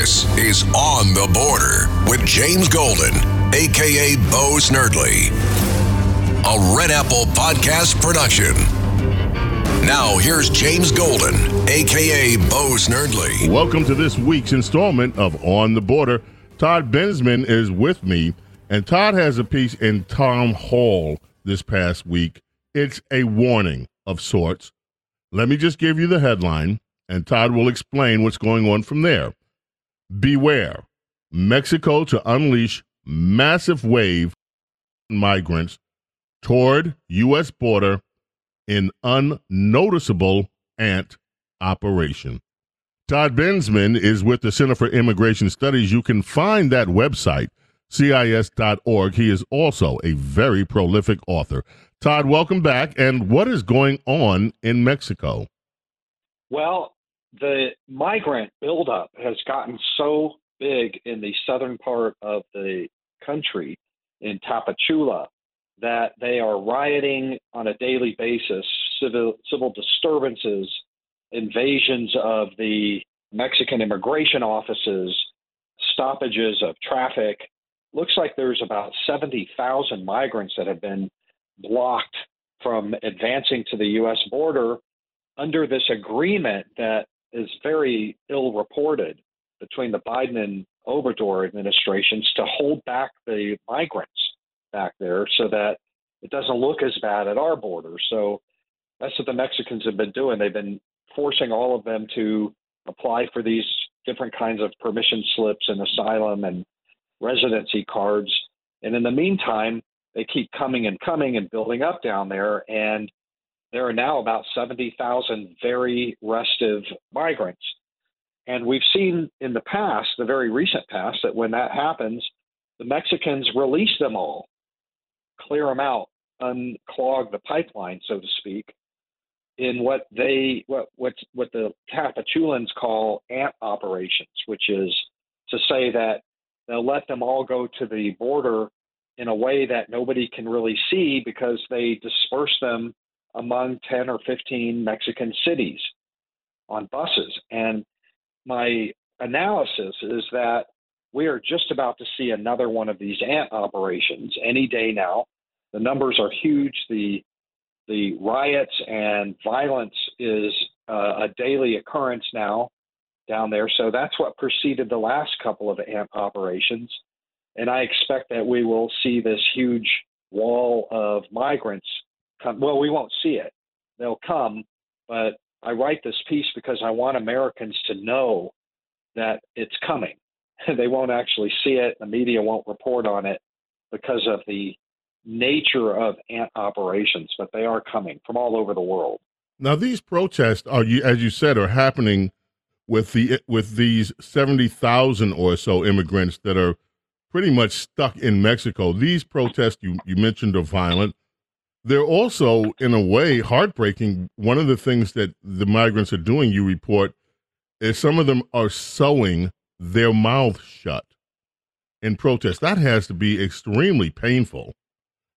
This is On the Border with James Golden, aka Bo Snerdley, a Red Apple podcast production. Now, here's James Golden, aka Bo Snerdley. Welcome to this week's installment of On the Border. Todd Bensman is with me, and Todd has a piece in Town Hall this past week. It's a warning of sorts. Let me just give you the headline, and Todd will explain what's going on from there. Beware Mexico to unleash massive wave migrants toward U.S. border in unnoticeable ant operation. Todd Bensman is with the Center for Immigration Studies. You can find that website, CIS.org. He is also a very prolific author. Todd, welcome back. And what is going on in Mexico? Well, the migrant buildup has gotten so big in the southern part of the country in Tapachula that they are rioting on a daily basis, civil civil disturbances, invasions of the Mexican immigration offices, stoppages of traffic. Looks like there's about 70,000 migrants that have been blocked from advancing to the U.S. border under this agreement that is very ill reported between the Biden and Obrador administrations to hold back the migrants back there so that it doesn't look as bad at our border. So that's what the Mexicans have been doing. They've been forcing all of them to apply for these different kinds of permission slips and asylum and residency cards. And in the meantime, they keep coming and coming and building up down there. And there are now about 70,000 very restive migrants. And we've seen in the past, the very recent past, that when that happens, the Mexicans release them all, clear them out, unclog the pipeline, so to speak, in what they what what what the Tapachulans call ant operations, which is to say that they'll let them all go to the border in a way that nobody can really see because they disperse them among 10 or 15 Mexican cities on buses. And my analysis is that we are just about to see another one of these ant operations any day now. The numbers are huge. The the riots and violence is uh, a daily occurrence now down there. So that's what preceded the last couple of ant operations. And I expect that we will see this huge wall of migrants come. Well, we won't see it. They'll come, but I write this piece because I want Americans to know that it's coming. they won't actually see it. The media won't report on it because of the nature of ant operations, but they are coming from all over the world. Now, these protests are, as you said, are happening with the with these seventy thousand or so immigrants that are pretty much stuck in Mexico. These protests you you mentioned are violent. They're also, in a way, heartbreaking. One of the things that the migrants are doing, you report, is some of them are sewing their mouths shut in protest. That has to be extremely painful.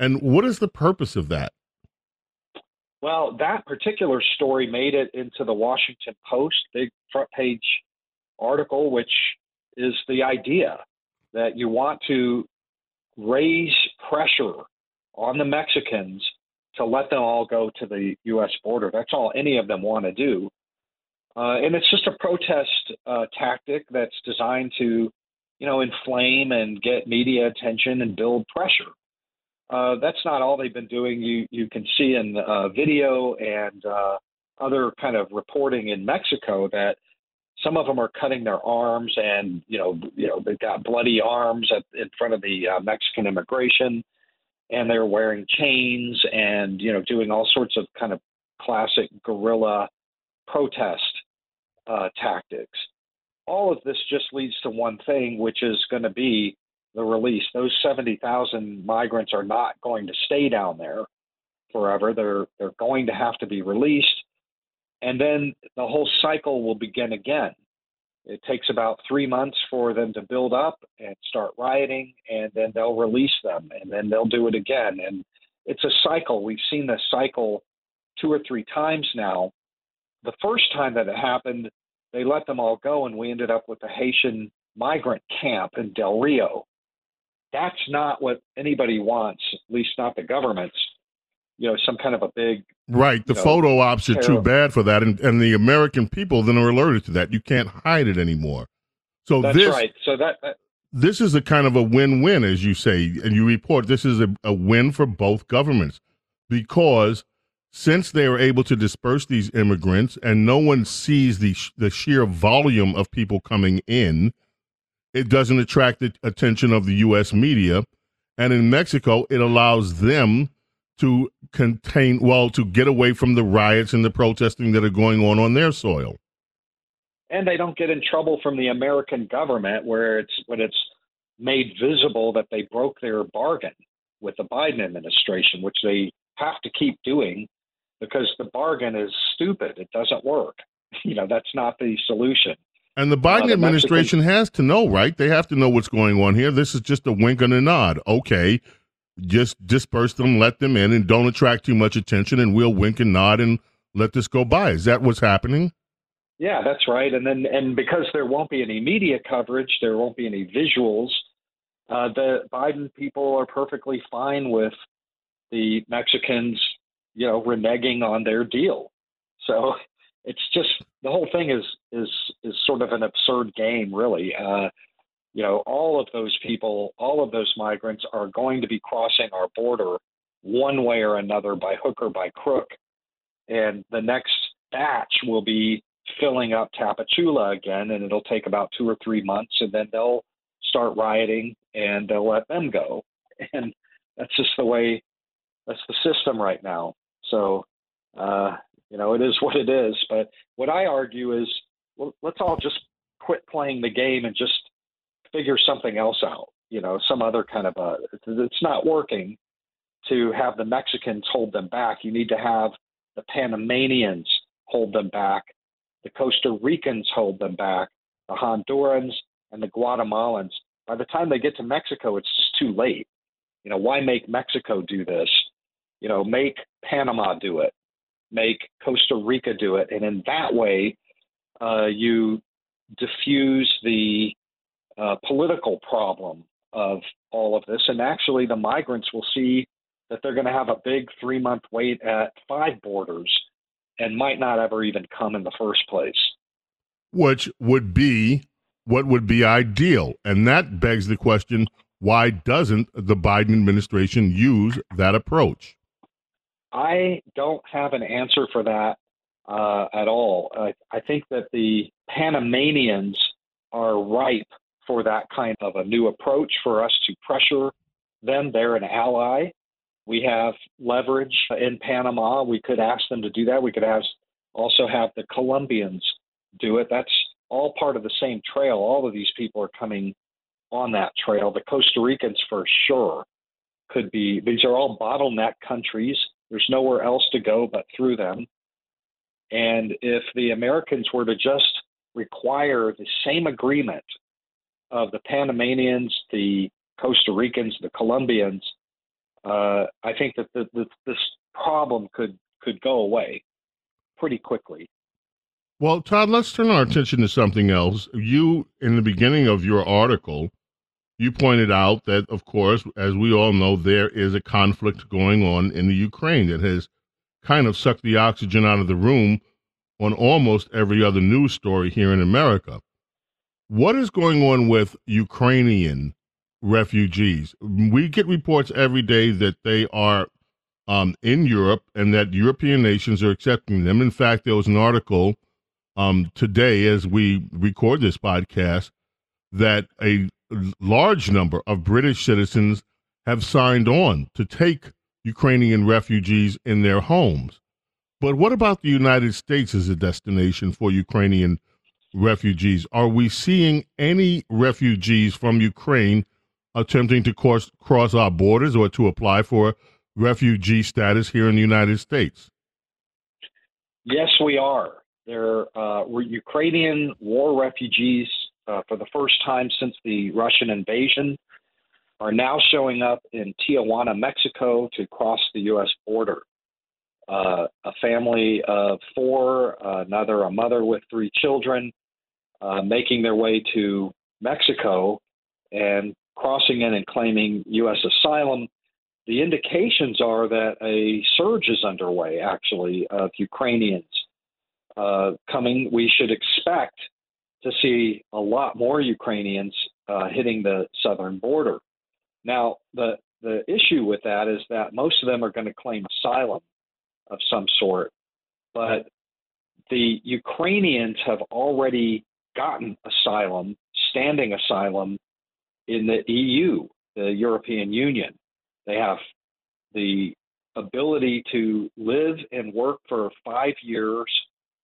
And what is the purpose of that? Well, that particular story made it into the Washington Post, big front page article, which is the idea that you want to raise pressure on the Mexicans to let them all go to the U.S. border. That's all any of them want to do. Uh, and it's just a protest uh, tactic that's designed to, you know, inflame and get media attention and build pressure. Uh, that's not all they've been doing. You you can see in uh, video and uh, other kind of reporting in Mexico that some of them are cutting their arms and you know you know they've got bloody arms at, in front of the uh, Mexican immigration, and they're wearing chains and you know doing all sorts of kind of classic guerrilla protest uh, tactics. All of this just leads to one thing, which is going to be the release. Those 70,000 migrants are not going to stay down there forever. They're they're going to have to be released, and then the whole cycle will begin again. It takes about three months for them to build up and start rioting, and then they'll release them, and then they'll do it again. And it's a cycle. We've seen this cycle two or three times now. The first time that it happened, they let them all go, and we ended up with a Haitian migrant camp in Del Rio. That's not what anybody wants, at least not the governments. You know, some kind of a big right. The know, photo ops are too bad for that, and and the American people then are alerted to that. You can't hide it anymore. So That's this right. So that, that this is a kind of a win-win, as you say, and you report this is a, a win for both governments because since they are able to disperse these immigrants and no one sees the the sheer volume of people coming in, it doesn't attract the attention of the U.S. media, and in Mexico, it allows them to contain, well, to get away from the riots and the protesting that are going on on their soil. And they don't get in trouble from the American government where it's when it's made visible that they broke their bargain with the Biden administration, which they have to keep doing because the bargain is stupid. It doesn't work. You know, that's not the solution. And the Biden Uh, the administration has to know, right? They have to know what's going on here. This is just a wink and a nod. Okay, just disperse them, let them in, and don't attract too much attention, and we'll wink and nod and let this go by. Is that what's happening? Yeah, that's right. And then, and because there won't be any media coverage, there won't be any visuals. Uh, the Biden people are perfectly fine with the Mexicans, you know, reneging on their deal. So it's just the whole thing is is is sort of an absurd game, really. Uh, you know, all of those people, all of those migrants are going to be crossing our border one way or another by hook or by crook, and the next batch will be filling up Tapachula again, and it'll take about two or three months, and then they'll start rioting and they'll let them go. And that's just the way, that's the system right now. So, uh, you know, it is what it is. But what I argue is, well, let's all just quit playing the game and just figure something else out. You know, some other kind of a. It's not working to have the Mexicans hold them back. You need to have the Panamanians hold them back, the Costa Ricans hold them back, the Hondurans and the Guatemalans. By the time they get to Mexico, it's just too late. You know, why make Mexico do this? You know, make Panama do it, make Costa Rica do it, and in that way, uh, you diffuse the uh, political problem of all of this. And actually, the migrants will see that they're going to have a big three month wait at five borders and might not ever even come in the first place. Which would be what would be ideal. And that begs the question why doesn't the Biden administration use that approach? I don't have an answer for that uh, at all. I, I think that the Panamanians are ripe for that kind of a new approach for us to pressure them. They're an ally. We have leverage in Panama. We could ask them to do that. We could ask, also have the Colombians do it. That's all part of the same trail. All of these people are coming on that trail. The Costa Ricans, for sure, could be. These are all bottleneck countries. There's nowhere else to go but through them. And if the Americans were to just require the same agreement of the Panamanians, the Costa Ricans, the Colombians, uh, I think that the, the, this problem could could go away pretty quickly. Well, Todd, let's turn our attention to something else. You, in the beginning of your article, you pointed out that, of course, as we all know, there is a conflict going on in the Ukraine that has kind of sucked the oxygen out of the room on almost every other news story here in America. What is going on with Ukrainian refugees? We get reports every day that they are um, in Europe and that European nations are accepting them. In fact, there was an article um, today as we record this podcast that a large number of British citizens have signed on to take Ukrainian refugees in their homes. But what about the United States as a destination for Ukrainian refugees? Are we seeing any refugees from Ukraine attempting to cross, cross our borders or to apply for refugee status here in the United States? Yes, we are. There uh, Ukrainian war refugees uh, for the first time since the Russian invasion are now showing up in Tijuana, Mexico, to cross the U.S. border. Uh, a family of four, uh, another a mother with three children, uh, making their way to Mexico and crossing in and claiming U.S. asylum. The indications are that a surge is underway, actually, of Ukrainians uh, coming. We should expect to see a lot more Ukrainians uh, hitting the southern border. Now, the the issue with that is that most of them are going to claim asylum of some sort, but the Ukrainians have already gotten asylum, standing asylum, in the EU, the European Union. They have the ability to live and work for five years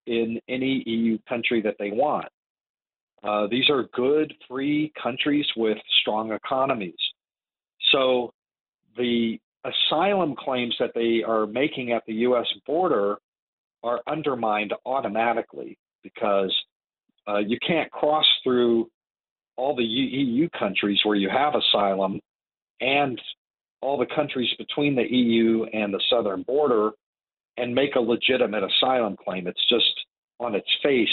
in any EU country that they want. Uh, these are good, free countries with strong economies. So the asylum claims that they are making at the U.S. border are undermined automatically because uh, you can't cross through all the EU countries where you have asylum and all the countries between the EU and the southern border and make a legitimate asylum claim. It's just on its face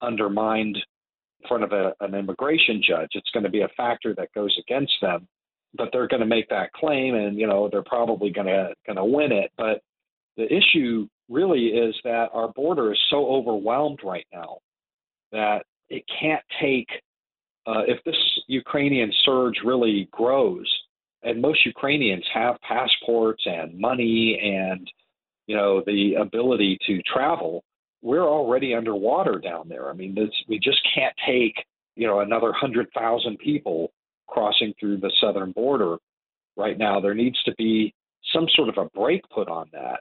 undermined in front of a, an immigration judge. It's going to be a factor that goes against them, but they're going to make that claim, and you know they're probably going to going to win it. But the issue really is that our border is so overwhelmed right now that it can't take. Uh, if this Ukrainian surge really grows, and most Ukrainians have passports and money and you know the ability to travel, we're already underwater down there. I mean, this, we just can't take you know another hundred thousand people crossing through the southern border right now. There needs to be some sort of a brake put on that.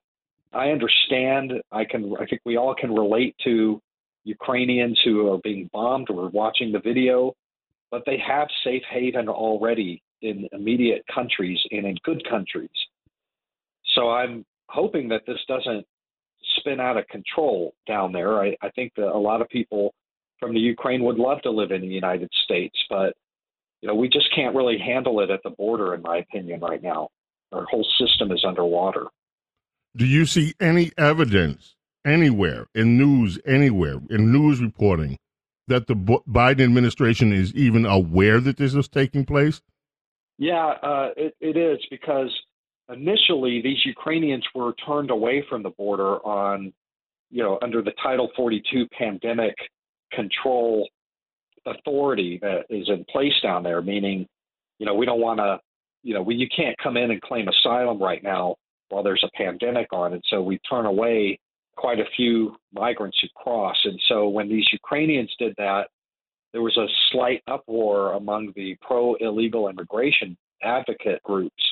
I understand. I can. I think we all can relate to Ukrainians who are being bombed. We're watching the video, but they have safe haven already in immediate countries and in good countries. So I'm hoping that this doesn't spin out of control down there. I, I think that a lot of people from the Ukraine would love to live in the United States, but you know we just can't really handle it at the border, in my opinion, right now. Our whole system is underwater. Do you see any evidence anywhere in news, anywhere in news reporting, that the Biden administration is even aware that this is taking place? Yeah, uh, it, it is because initially these Ukrainians were turned away from the border on, you know, under the Title 42 pandemic control authority that is in place down there, meaning, you know, we don't want to, you know, we, you can't come in and claim asylum right now while there's a pandemic on. And so we turn away quite a few migrants who cross. And so when these Ukrainians did that, there was a slight uproar among the pro illegal immigration advocate groups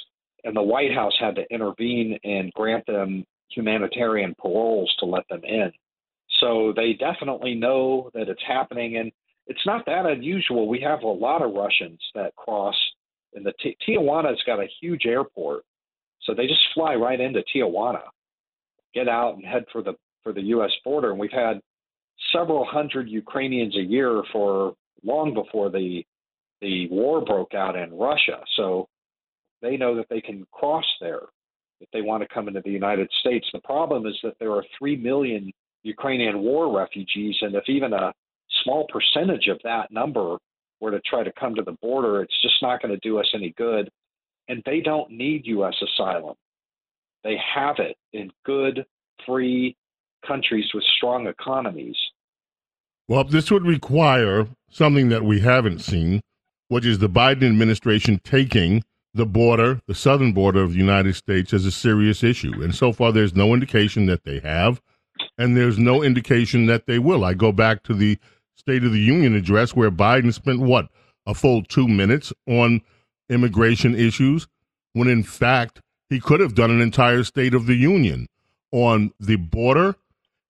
and the White House had to intervene and grant them humanitarian paroles to let them in. So they definitely know that it's happening, and it's not that unusual. We have a lot of Russians that cross, and the T- Tijuana's got a huge airport, so they just fly right into Tijuana, get out and head for the for the U.S. border, and we've had several hundred Ukrainians a year for long before the the war broke out in Russia. So they know that they can cross there if they want to come into the United States. The problem is that there are 3 million Ukrainian war refugees, and if even a small percentage of that number were to try to come to the border, it's just not going to do us any good. And they don't need U.S. asylum. They have it in good, free countries with strong economies. Well, this would require something that we haven't seen, which is the Biden administration taking the border, the southern border of the United States, as a serious issue. And so far, there's no indication that they have, and there's no indication that they will. I go back to the State of the Union address where Biden spent what, a full two minutes on immigration issues, when in fact, he could have done an entire State of the Union on the border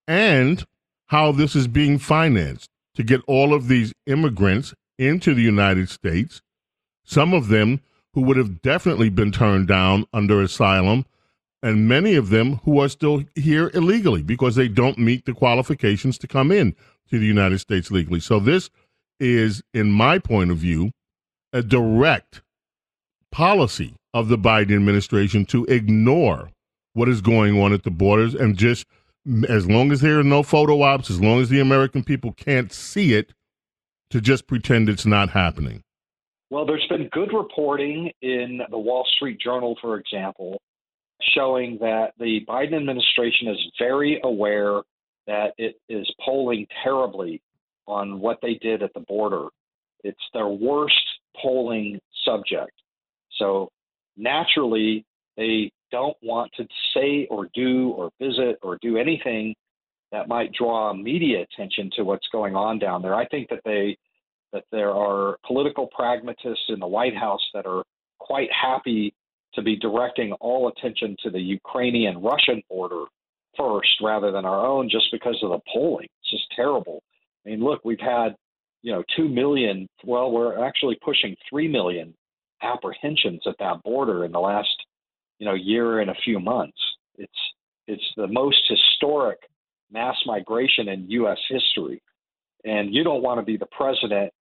and how this is being financed to get all of these immigrants into the United States, some of them who would have definitely been turned down under asylum, and many of them who are still here illegally because they don't meet the qualifications to come in to the United States legally. So, this is, in my point of view, a direct policy of the Biden administration to ignore what is going on at the borders and just as long as there are no photo ops, as long as the American people can't see it, to just pretend it's not happening. Well, there's been good reporting in the Wall Street Journal, for example, showing that the Biden administration is very aware that it is polling terribly on what they did at the border. It's their worst polling subject. So naturally, they don't want to say or do or visit or do anything that might draw media attention to what's going on down there. I think that they that there are political pragmatists in the White House that are quite happy to be directing all attention to the Ukrainian Russian border first rather than our own just because of the polling. It's just terrible. I mean, look, we've had, you know, 2 million, well, we're actually pushing 3 million apprehensions at that border in the last, you know, year and a few months. It's it's the most historic mass migration in US history. And you don't want to be the president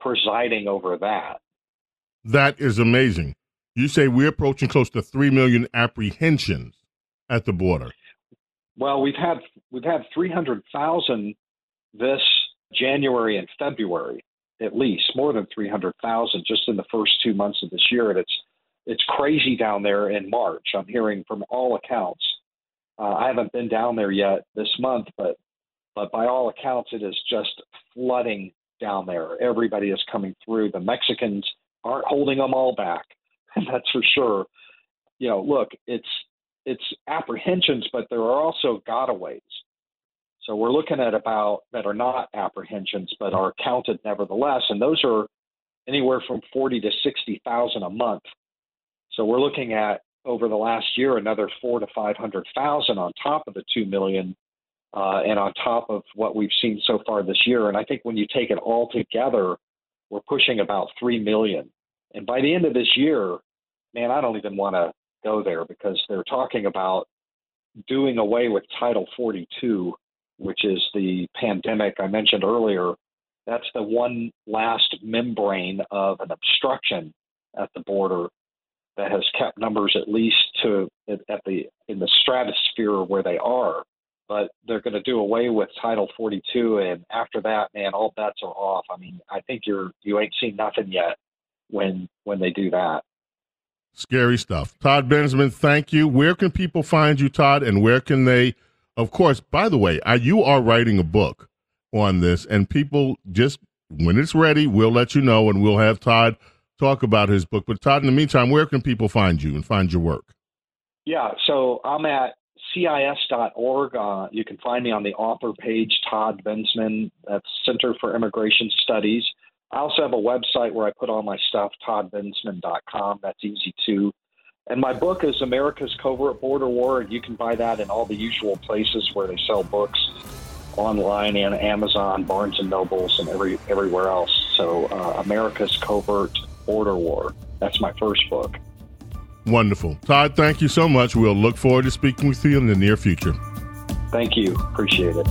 presiding over that. That is amazing. You say we're approaching close to 3 million apprehensions at the border. Well, we've had we've had 300,000 this January and February, at least more than 300,000 just in the first two months of this year, and it's it's crazy down there in March. I'm hearing from all accounts. Uh, I haven't been down there yet this month, but but by all accounts, it is just flooding down there. Everybody is coming through. The Mexicans aren't holding them all back, that's for sure. You know, look, it's it's apprehensions, but there are also gotaways. So we're looking at about that are not apprehensions, but are counted nevertheless, and those are anywhere from forty to sixty thousand a month. So we're looking at over the last year another four to five hundred thousand on top of the two million, uh, and on top of what we've seen so far this year. And I think when you take it all together, we're pushing about three million. And by the end of this year, man, I don't even want to go there because they're talking about doing away with Title 42 which is the pandemic I mentioned earlier, that's the one last membrane of an obstruction at the border that has kept numbers at least to at the in the stratosphere where they are. But they're going to do away with Title 42, and after that, man, all bets are off. I mean, I think you're you ain't seen nothing yet when when they do that. Scary stuff. Todd Bensman, thank you. Where can people find you, Todd, and where can they? Of course, by the way, I, you are writing a book on this, and people just when it's ready, we'll let you know, and we'll have Todd talk about his book. But Todd, in the meantime, where can people find you and find your work? Yeah, so I'm at CIS.org. Uh, you can find me on the author page, Todd Bensman. That's Center for Immigration Studies. I also have a website where I put all my stuff, toddbensman.com. That's easy too. And my book is America's Covert Border War, and you can buy that in all the usual places where they sell books online and Amazon, Barnes and Nobles, and every everywhere else. So, uh, America's Covert Border War. That's my first book. Wonderful. Todd, thank you so much. We'll look forward to speaking with you in the near future. Thank you. Appreciate it.